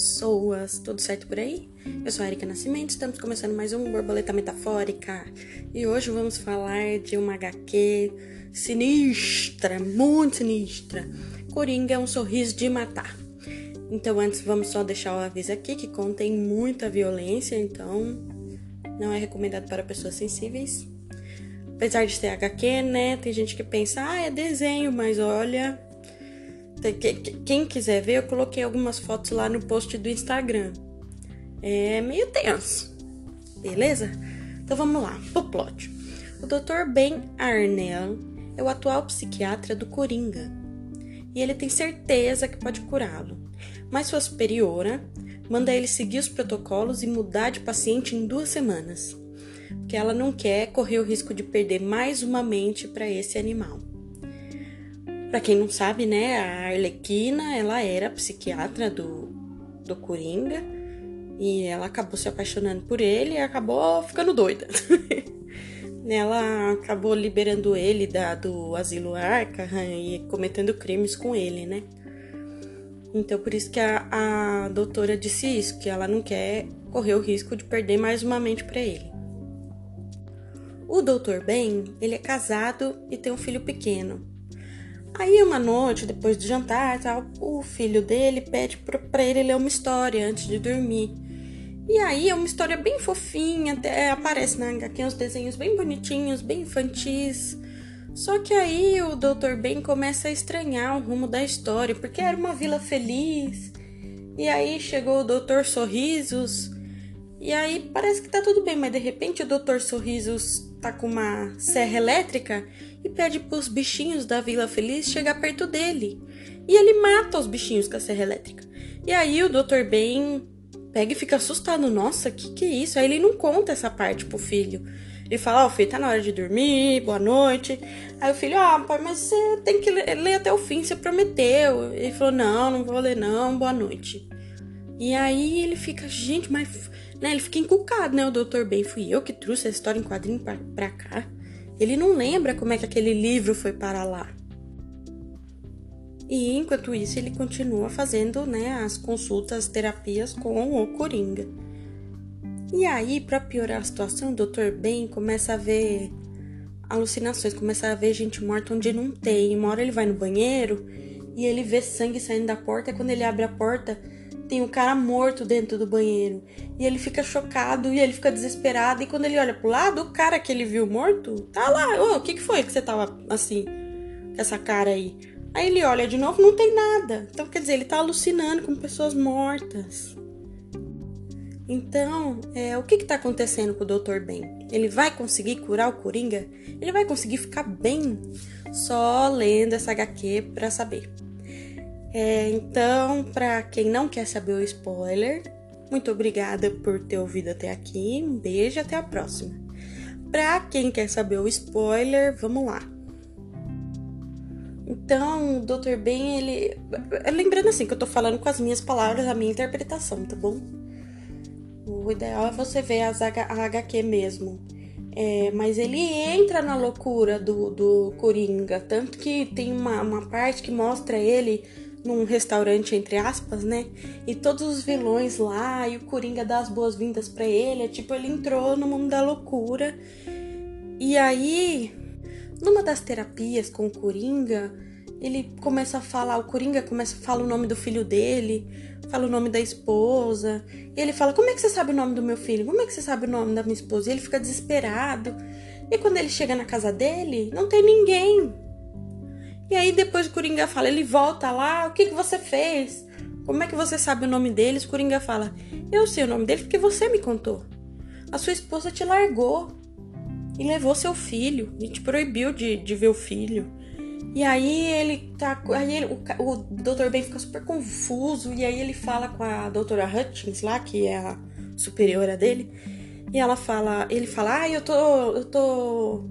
pessoas, tudo certo por aí? Eu sou a Erika Nascimento, estamos começando mais um Borboleta Metafórica e hoje vamos falar de uma HQ sinistra, muito sinistra. Coringa é um sorriso de matar. Então, antes, vamos só deixar o aviso aqui que contém muita violência, então não é recomendado para pessoas sensíveis. Apesar de ser HQ, né? Tem gente que pensa, ah, é desenho, mas olha, quem quiser ver, eu coloquei algumas fotos lá no post do Instagram. É meio tenso, beleza? Então vamos lá, pro plot. O Dr. Ben Arnell é o atual psiquiatra do Coringa e ele tem certeza que pode curá-lo, mas sua superiora manda ele seguir os protocolos e mudar de paciente em duas semanas, porque ela não quer correr o risco de perder mais uma mente para esse animal. Para quem não sabe, né, a Arlequina, ela era psiquiatra do, do Coringa e ela acabou se apaixonando por ele e acabou ficando doida. ela acabou liberando ele da, do asilo Arkham e cometendo crimes com ele, né? Então por isso que a, a doutora disse isso, que ela não quer correr o risco de perder mais uma mente para ele. O doutor Ben, ele é casado e tem um filho pequeno. Aí uma noite, depois do jantar, tal, o filho dele pede para ele ler uma história antes de dormir. E aí é uma história bem fofinha, até aparece na HQ uns desenhos bem bonitinhos, bem infantis. Só que aí o Dr. Ben começa a estranhar o rumo da história, porque era uma vila feliz. E aí chegou o Dr. Sorrisos. E aí parece que tá tudo bem, mas de repente o Dr. Sorrisos tá com uma serra elétrica e pede pros bichinhos da Vila Feliz chegar perto dele. E ele mata os bichinhos com a serra elétrica. E aí o Dr. Ben pega e fica assustado. Nossa, que que é isso? Aí ele não conta essa parte pro filho. Ele fala, ó, oh, filho, tá na hora de dormir, boa noite. Aí o filho, ah, pai, mas você tem que ler, ler até o fim, você prometeu. Ele falou, não, não vou ler não, boa noite. E aí ele fica, gente, mas... Né, ele fica encucado, né? O Dr. Ben, fui eu que trouxe essa história em quadrinho pra, pra cá. Ele não lembra como é que aquele livro foi para lá. E enquanto isso, ele continua fazendo né, as consultas, terapias com o Coringa. E aí, para piorar a situação, o Dr. Ben começa a ver alucinações, começa a ver gente morta onde não tem. Uma hora ele vai no banheiro e ele vê sangue saindo da porta. E quando ele abre a porta, tem um cara morto dentro do banheiro. E ele fica chocado e ele fica desesperado. E quando ele olha pro lado, o cara que ele viu morto tá lá. Ô, o que, que foi que você tava assim, com essa cara aí? Aí ele olha de novo, não tem nada. Então, quer dizer, ele tá alucinando com pessoas mortas. Então, é, o que está acontecendo com o Dr. Ben? Ele vai conseguir curar o Coringa? Ele vai conseguir ficar bem? Só lendo essa HQ para saber. É, então, para quem não quer saber o spoiler, muito obrigada por ter ouvido até aqui. Um beijo até a próxima. Para quem quer saber o spoiler, vamos lá. Então, o Dr. Ben, ele. Lembrando assim que eu tô falando com as minhas palavras, a minha interpretação, tá bom? O ideal é você ver as H a HQ mesmo. É, mas ele entra na loucura do, do Coringa. Tanto que tem uma, uma parte que mostra ele num restaurante, entre aspas, né? E todos os vilões lá, e o Coringa dá as boas-vindas para ele. É tipo, ele entrou no mundo da loucura. E aí, numa das terapias com o Coringa, ele começa a falar, o Coringa começa a falar o nome do filho dele, fala o nome da esposa. E ele fala: Como é que você sabe o nome do meu filho? Como é que você sabe o nome da minha esposa? E ele fica desesperado. E quando ele chega na casa dele, não tem ninguém. E aí depois o Coringa fala, ele volta lá, o que, que você fez? Como é que você sabe o nome deles? O Coringa fala, eu sei o nome deles porque você me contou. A sua esposa te largou e levou seu filho e te proibiu de, de ver o filho. E aí ele tá. Aí ele, o, o Dr. Ben fica super confuso. E aí ele fala com a doutora Hutchins lá, que é a superiora dele. E ela fala. Ele fala, ah, eu tô. Eu tô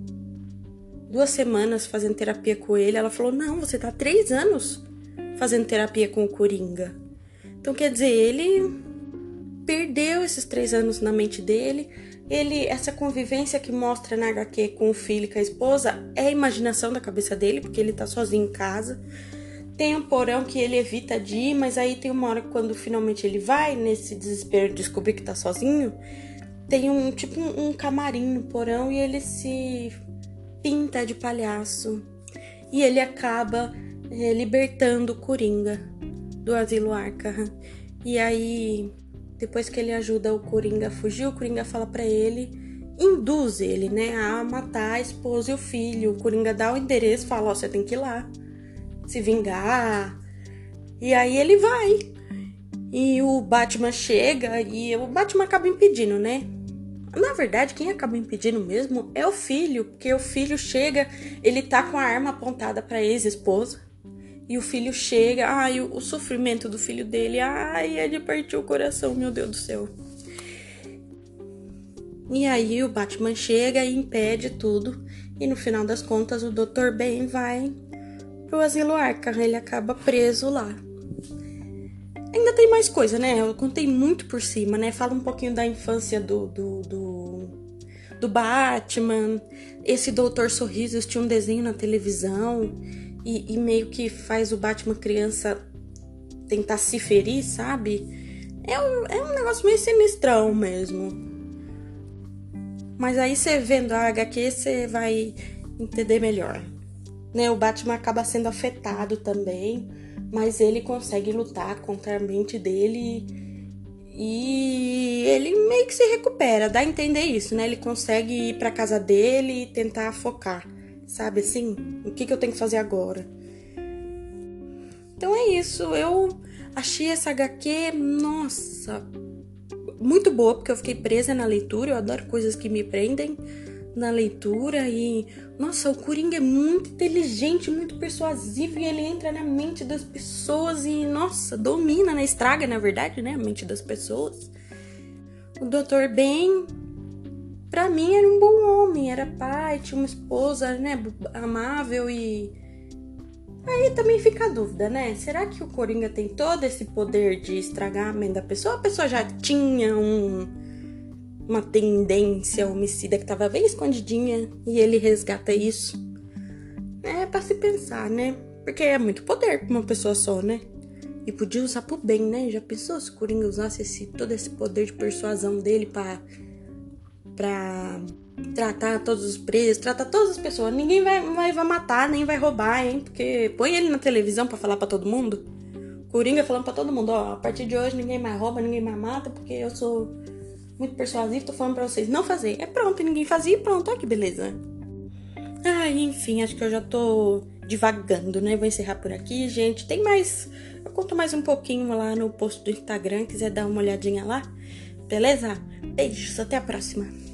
duas semanas fazendo terapia com ele. Ela falou: Não, você tá três anos fazendo terapia com o Coringa. Então quer dizer, ele perdeu esses três anos na mente dele. Ele, essa convivência que mostra na HQ com o filho e com a esposa é a imaginação da cabeça dele, porque ele tá sozinho em casa. Tem um porão que ele evita de ir, mas aí tem uma hora quando finalmente ele vai, nesse desespero de descobrir que tá sozinho, tem um tipo um, um camarim no porão e ele se pinta de palhaço. E ele acaba é, libertando o Coringa do asilo Arkham. E aí, depois que ele ajuda o Coringa a fugir, o Coringa fala para ele, induz ele, né, a matar a esposa e o filho. O Coringa dá o endereço, fala, ó, você tem que ir lá, se vingar. E aí ele vai. E o Batman chega e o Batman acaba impedindo, né? Na verdade, quem acaba impedindo mesmo é o filho, porque o filho chega, ele tá com a arma apontada para ex-esposa. E o filho chega, ai, o, o, sofrimento do filho dele, ai, é de partir o coração, meu Deus do céu. E aí o Batman chega e impede tudo. E no final das contas, o Dr. Ben vai pro asilo Arkham, ele acaba preso lá. Ainda tem mais coisa, né? Eu contei muito por cima, né? Fala um pouquinho da infância do, do, do, do Batman. Esse Doutor Sorrisos tinha um desenho na televisão e, e, meio que faz o Batman criança tentar se ferir, sabe? É um, é um negócio meio sinistrão mesmo. Mas aí você vendo a HQ, você vai entender melhor. Né? O Batman acaba sendo afetado também mas ele consegue lutar contra a mente dele e ele meio que se recupera, dá a entender isso, né? Ele consegue ir para casa dele e tentar focar, sabe assim? O que, que eu tenho que fazer agora? Então é isso, eu achei essa HQ, nossa, muito boa, porque eu fiquei presa na leitura, eu adoro coisas que me prendem na leitura e nossa, o Coringa é muito inteligente, muito persuasivo e ele entra na mente das pessoas e nossa, domina, né? Estraga, na verdade, né, a mente das pessoas. O Dr. Ben, para mim era um bom homem, era pai, tinha uma esposa, né, amável e Aí também fica a dúvida, né? Será que o Coringa tem todo esse poder de estragar a mente da pessoa? A pessoa já tinha um uma tendência homicida que estava bem escondidinha e ele resgata isso. É para se pensar, né? Porque é muito poder pra uma pessoa só, né? E podia usar pro bem, né? Já pensou se o Coringa usasse esse, todo esse poder de persuasão dele para pra tratar todos os presos, tratar todas as pessoas. Ninguém vai, vai, vai matar, nem vai roubar, hein? Porque põe ele na televisão para falar para todo mundo. Coringa falando para todo mundo, ó, a partir de hoje ninguém mais rouba, ninguém mais mata, porque eu sou muito persuasivo, tô falando pra vocês não fazer. É pronto, ninguém fazia e pronto, olha que beleza. Ah, enfim, acho que eu já tô divagando, né? Vou encerrar por aqui, gente. Tem mais. Eu conto mais um pouquinho lá no post do Instagram, quiser dar uma olhadinha lá. Beleza? Beijos, até a próxima.